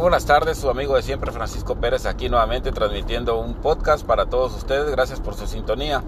buenas tardes, su amigo de siempre Francisco Pérez aquí nuevamente transmitiendo un podcast para todos ustedes. Gracias por su sintonía.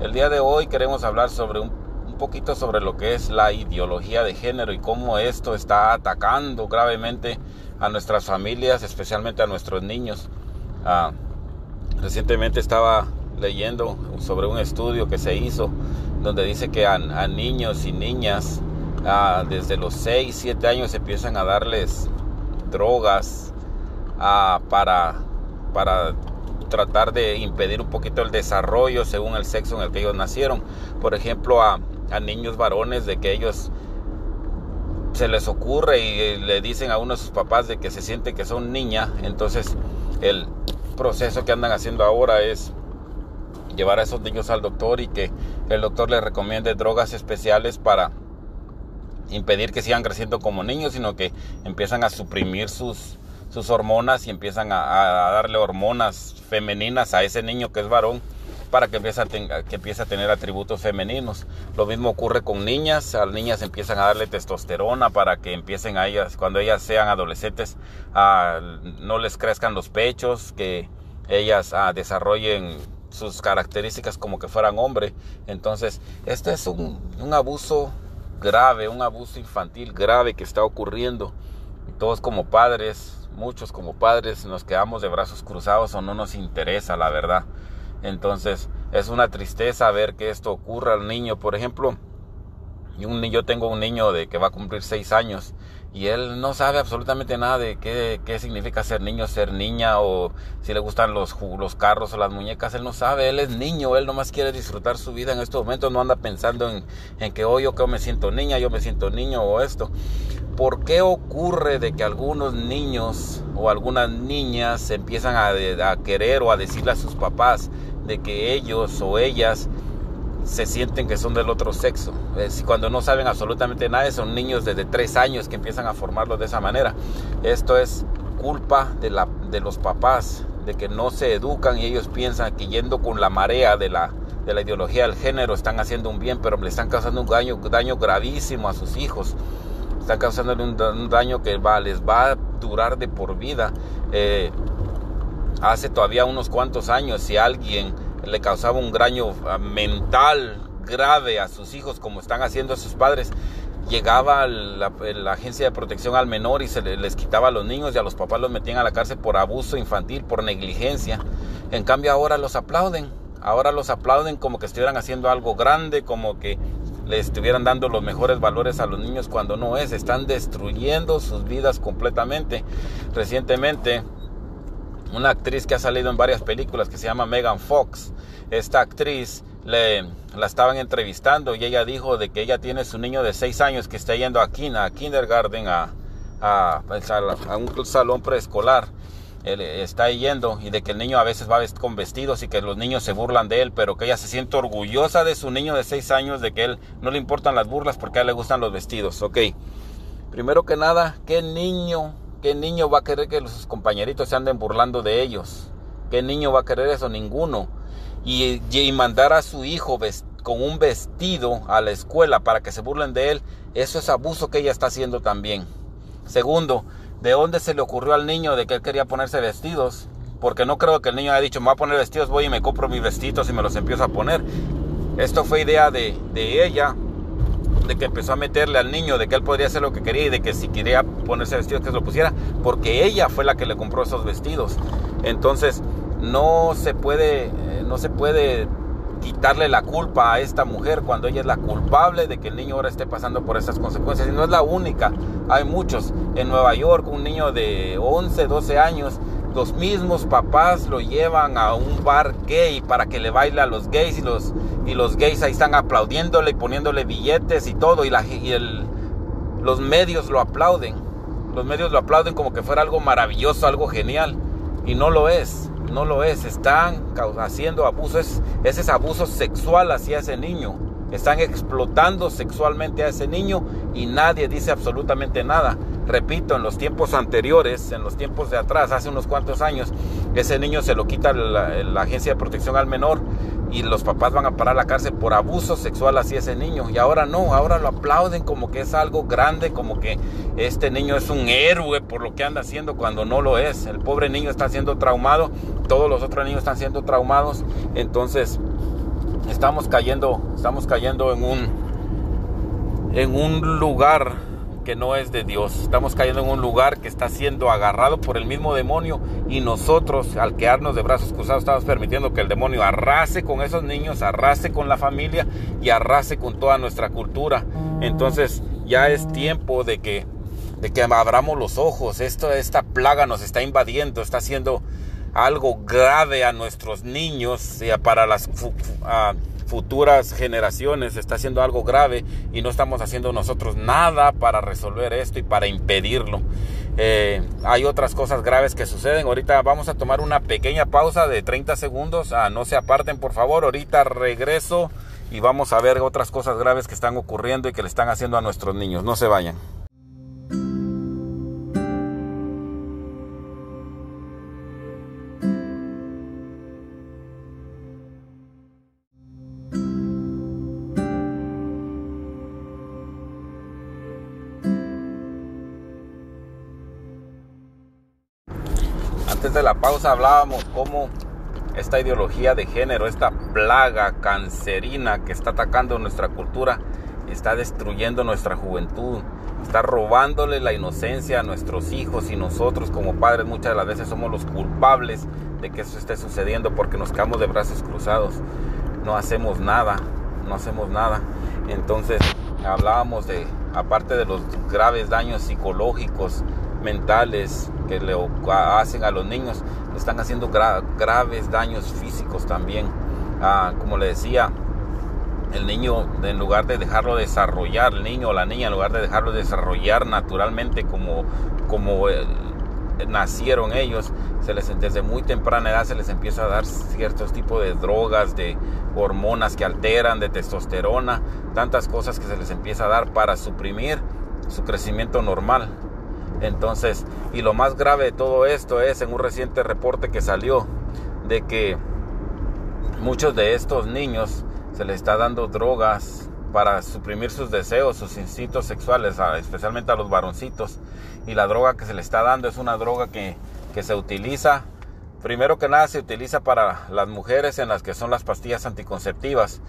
El día de hoy queremos hablar sobre un, poquito sobre lo que es la ideología de género y cómo esto está atacando gravemente a nuestras familias, especialmente a nuestros niños. Ah, recientemente estaba leyendo sobre un estudio que se hizo donde dice que a, niños y niñas ah, desde los 6, 7 años empiezan a darles drogas ah, para, para tratar de impedir un poquito el desarrollo según el sexo en el que ellos nacieron. Por ejemplo, a, a niños varones de que ellos se les ocurre y le dicen a uno de sus papás de que se siente que son niña, entonces el proceso que andan haciendo ahora es llevar a esos niños al doctor y que el doctor les recomiende drogas especiales para impedir que sigan creciendo como niños, sino que empiezan a suprimir sus, sus hormonas y empiezan a, darle hormonas femeninas a ese niño que es varón para que empiece, a que empiece a tener atributos femeninos. Lo mismo ocurre con niñas, a las niñas empiezan a darle testosterona para que empiecen a ellas, cuando ellas sean adolescentes, a, no les crezcan los pechos, que ellas desarrollen sus características como que fueran hombre. Entonces, este es un, un abuso grave, un abuso infantil grave que está ocurriendo. Y todos como padres, muchos como padres, nos quedamos de brazos cruzados o no nos interesa, la verdad. Entonces, es una tristeza ver que esto ocurra al niño. Por ejemplo, yo tengo un niño de que va a cumplir seis años y él no sabe absolutamente nada de qué, qué, significa ser niño, ser niña o si le gustan los, los carros o las muñecas. Él no sabe, él es niño, él nomás quiere disfrutar su vida en estos momentos, no anda pensando en, en que hoy yo que me siento niña, yo me siento niño o esto. ¿Por qué ocurre de que algunos niños o algunas niñas empiezan a, a querer o a decirle a sus papás de que ellos o ellas se sienten que son del otro sexo. cuando no saben absolutamente nada, son niños desde tres años que empiezan a formarlos de esa manera. Esto es culpa de, los papás, de que no se educan y ellos piensan que yendo con la marea de la, de la ideología del género están haciendo un bien, pero le están causando un daño, gravísimo a sus hijos. Están causando un, daño que va, les va a durar de por vida. Eh, hace todavía unos cuantos años, si alguien le causaba un daño ah, mental grave a sus hijos como están haciendo sus padres, llegaba la, agencia de protección al menor y se les quitaba a los niños y a los papás los metían a la cárcel por abuso infantil, por negligencia. En cambio ahora los aplauden, ahora los aplauden como que estuvieran haciendo algo grande, como que les estuvieran dando los mejores valores a los niños cuando no es, están destruyendo sus vidas completamente. Recientemente una actriz que ha salido en varias películas que se llama Megan Fox. Esta actriz le, la estaban entrevistando y ella dijo de que ella tiene su niño de 6 años que está yendo a, a kindergarten, a, a, a un salón preescolar. Está yendo y de que el niño a veces va con vestidos y que los niños se burlan de él, pero que ella se siente orgullosa de su niño de 6 años, de que él no le importan las burlas porque a él le gustan los vestidos. Ok, primero que nada, ¿qué niño ¿Qué niño va a querer que sus compañeritos se anden burlando de ellos? ¿Qué niño va a querer eso? Ninguno. Y, mandar a su hijo con un vestido a la escuela para que se burlen de él, eso es abuso que ella está haciendo también. Segundo, ¿de dónde se le ocurrió al niño de que él quería ponerse vestidos? Porque no creo que el niño haya dicho, me voy a poner vestidos, voy y me compro mis vestidos y me los empiezo a poner. Esto fue idea de, de ella de que empezó a meterle al niño de que él podría hacer lo que quería y de que si quería ponerse vestidos que se lo pusiera, porque ella fue la que le compró esos vestidos. Entonces, no se puede, eh, no se puede quitarle la culpa a esta mujer cuando ella es la culpable de que el niño ahora esté pasando por esas consecuencias. Y no es la única, hay muchos. En Nueva York, un niño de 11, 12 años los mismos papás lo llevan a un bar gay para que le baile a los gays y los, y los gays ahí están aplaudiéndole y poniéndole billetes y todo y, los medios lo aplauden. Los medios lo aplauden como que fuera algo maravilloso, algo genial y no lo es, no lo es. Están haciendo abuso, es, ese es abuso sexual hacia ese niño. Están explotando sexualmente a ese niño y nadie dice absolutamente nada repito, en los tiempos anteriores, en los tiempos de atrás, hace unos cuantos años, ese niño se lo quita la, agencia de protección al menor y los papás van a parar a la cárcel por abuso sexual hacia ese niño. Y ahora no, ahora lo aplauden como que es algo grande, como que este niño es un héroe por lo que anda haciendo cuando no lo es. El pobre niño está siendo traumado, todos los otros niños están siendo traumados. Entonces, estamos cayendo, estamos cayendo en un en un lugar que no es de Dios. Estamos cayendo en un lugar que está siendo agarrado por el mismo demonio y nosotros al quedarnos de brazos cruzados estamos permitiendo que el demonio arrase con esos niños, arrase con la familia y arrase con toda nuestra cultura. Entonces ya es tiempo de que de que abramos los ojos. Esto, esta plaga nos está invadiendo, está haciendo algo grave a nuestros niños para las futuras generaciones está haciendo algo grave y no estamos haciendo nosotros nada para resolver esto y para impedirlo. Eh, hay otras cosas graves que suceden. Ahorita vamos a tomar una pequeña pausa de 30 segundos. Ah, no se aparten, por favor. Ahorita regreso y vamos a ver otras cosas graves que están ocurriendo y que le están haciendo a nuestros niños. No se vayan. Hablábamos cómo esta ideología de género, esta plaga cancerina que está atacando nuestra cultura, está destruyendo nuestra juventud, está robándole la inocencia a nuestros hijos y nosotros como padres muchas de las veces somos los culpables de que eso esté sucediendo porque nos quedamos de brazos cruzados, no hacemos nada, no hacemos nada. Entonces hablábamos de, aparte de los graves daños psicológicos, mentales que le hacen a los niños, le están haciendo graves daños físicos también. Ah, como le decía, el niño, en lugar de dejarlo desarrollar, el niño o la niña, en lugar de dejarlo desarrollar naturalmente como, como nacieron ellos, se les, desde muy temprana edad se les empieza a dar ciertos tipos de drogas, de hormonas que alteran, de testosterona, tantas cosas que se les empieza a dar para suprimir su crecimiento normal. Entonces, y lo más grave de todo esto es en un reciente reporte que salió de que muchos de estos niños se les está dando drogas para suprimir sus deseos, sus instintos sexuales, especialmente a los varoncitos. Y la droga que se les está dando es una droga que, que se utiliza, primero que nada se utiliza para las mujeres en las que son las pastillas anticonceptivas.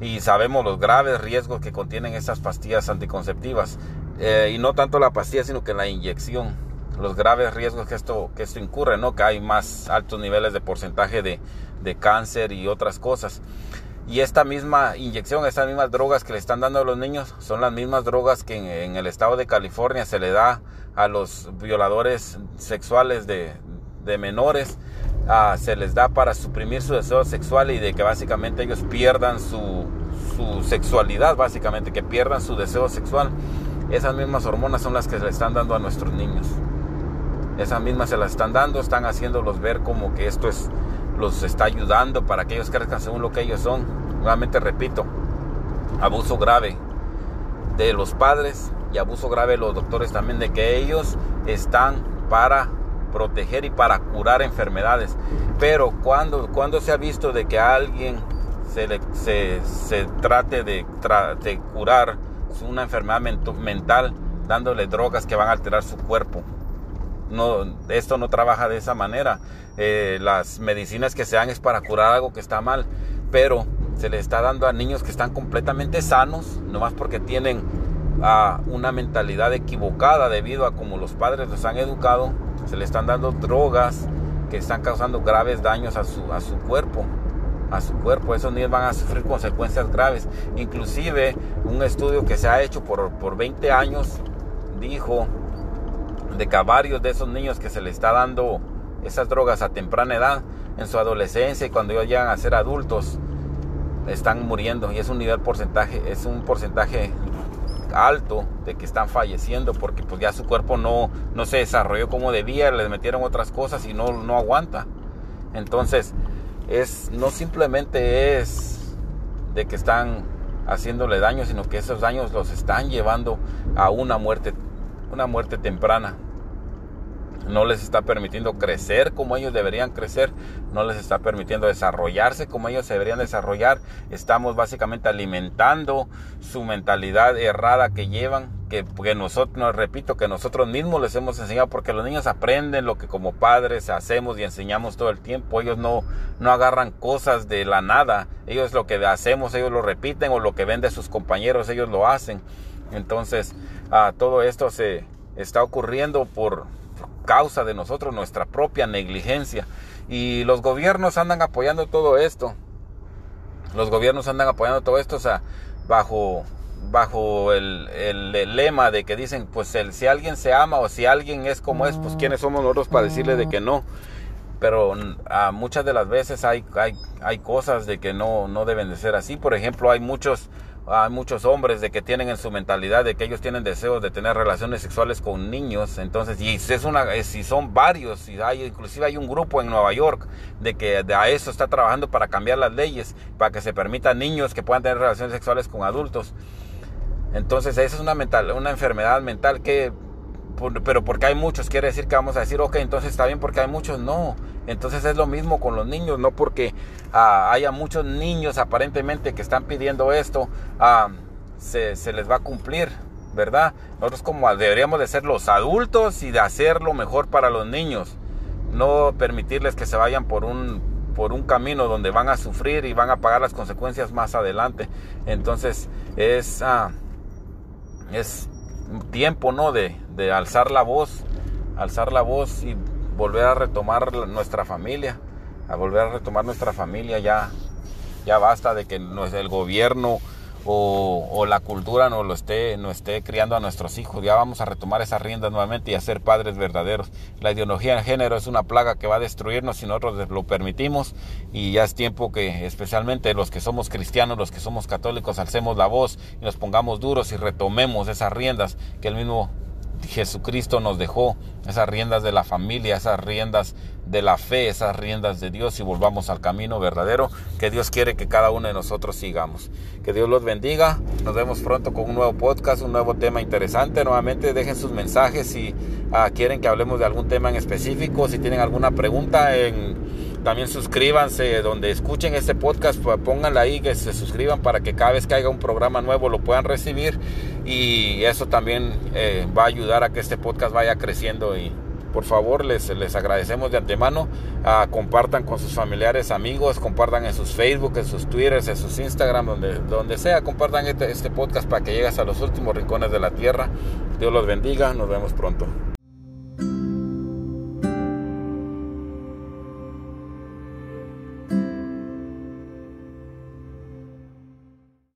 Y sabemos los graves riesgos que contienen estas pastillas anticonceptivas. Eh, y no tanto la pastilla, sino que la inyección, los graves riesgos que esto, que esto incurre, ¿no? que hay más altos niveles de porcentaje de, de cáncer y otras cosas. Y esta misma inyección, estas mismas drogas que le están dando a los niños, son las mismas drogas que en, el estado de California se le da a los violadores sexuales de, de menores. Ah, se les da para suprimir su deseo sexual y de que básicamente ellos pierdan su, su sexualidad, básicamente, que pierdan su deseo sexual. Esas mismas hormonas son las que se le están dando a nuestros niños. Esas mismas se las están dando, están haciéndolos ver como que esto es, los está ayudando para que ellos crezcan según lo que ellos son. Nuevamente repito, abuso grave de los padres y abuso grave de los doctores también, de que ellos están para proteger y para curar enfermedades. Pero cuando, cuando se ha visto de que a alguien se, le, se, trate de curar una enfermedad mental dándole drogas que van a alterar su cuerpo. No, esto no trabaja de esa manera. Eh, las medicinas que se dan es para curar algo que está mal, pero se le está dando a niños que están completamente sanos, nomás porque tienen ah, una mentalidad equivocada debido a como los padres los han educado, se le están dando drogas que están causando graves daños a su, a su cuerpo a su cuerpo. Esos niños van a sufrir consecuencias graves. Inclusive un estudio que se ha hecho por, por 20 años dijo de que a varios de esos niños que se les está dando esas drogas a temprana edad, en su adolescencia y cuando ellos llegan a ser adultos, están muriendo. Y es un nivel porcentaje, es un porcentaje alto de que están falleciendo porque pues ya su cuerpo no, no se desarrolló como debía, les metieron otras cosas y no, no aguanta. Entonces, es no simplemente es de que están haciéndole daño, sino que esos daños los están llevando a una muerte, una muerte temprana. no les está permitiendo crecer como ellos deberían crecer, no les está permitiendo desarrollarse como ellos deberían desarrollar. Estamos básicamente alimentando su mentalidad errada que llevan, que, nosotros, repito, que nosotros mismos les hemos enseñado, porque los niños aprenden lo que como padres hacemos y enseñamos todo el tiempo. Ellos no, no agarran cosas de la nada. Ellos lo que hacemos, ellos lo repiten o lo que ven de sus compañeros, ellos lo hacen. Entonces, ah, todo esto se está ocurriendo por causa de nosotros, nuestra propia negligencia. Y los gobiernos andan apoyando todo esto. Los gobiernos andan apoyando todo esto, o sea, bajo, bajo el, el, lema de que dicen, pues el, si alguien se ama o si alguien es como es, pues quiénes somos nosotros para decirle de que no. Pero muchas de las veces hay, hay, hay cosas de que no, no deben de ser así. Por ejemplo, hay muchos hay muchos hombres de que tienen en su mentalidad de que ellos tienen deseos de tener relaciones sexuales con niños, entonces, y es una, si son varios, y hay, inclusive hay un grupo en Nueva York de que a eso está trabajando para cambiar las leyes, para que se permita niños que puedan tener relaciones sexuales con adultos. Entonces, esa es una, mental, una enfermedad mental que, pero porque hay muchos, quiere decir que vamos a decir, ok, entonces está bien porque hay muchos, no. Entonces es lo mismo con los niños, no porque ah, haya muchos niños aparentemente que están pidiendo esto, ah, se, les va a cumplir, ¿verdad? Nosotros como deberíamos de ser los adultos y de hacer lo mejor para los niños, no permitirles que se vayan por un, por un camino donde van a sufrir y van a pagar las consecuencias más adelante. Entonces es, ah, es tiempo, ¿no? De, de alzar la voz, alzar la voz y volver a retomar nuestra familia, a volver a retomar nuestra familia, ya, ya basta de que el gobierno o, la cultura no lo esté, no esté criando a nuestros hijos. Ya vamos a retomar esas riendas nuevamente y a ser padres verdaderos. La ideología de género es una plaga que va a destruirnos si nosotros lo permitimos y ya es tiempo que especialmente los que somos cristianos, los que somos católicos, alcemos la voz y nos pongamos duros y retomemos esas riendas que el mismo Jesucristo nos dejó esas riendas de la familia, esas riendas de la fe, esas riendas de Dios y volvamos al camino verdadero que Dios quiere que cada uno de nosotros sigamos. Que Dios los bendiga. Nos vemos pronto con un nuevo podcast, un nuevo tema interesante. Nuevamente dejen sus mensajes si ah, quieren que hablemos de algún tema en específico, si tienen alguna pregunta en también suscríbanse donde escuchen este podcast, pues, pónganla ahí que se suscriban para que cada vez que haya un programa nuevo lo puedan recibir y eso también eh, va a ayudar a que este podcast vaya creciendo y por favor les, les agradecemos de antemano. Ah, compartan con sus familiares, amigos, compartan en sus Facebook, en sus Twitter, en sus Instagram, donde, donde sea, compartan este, este podcast para que llegues a los últimos rincones de la tierra. Dios los bendiga, nos vemos pronto.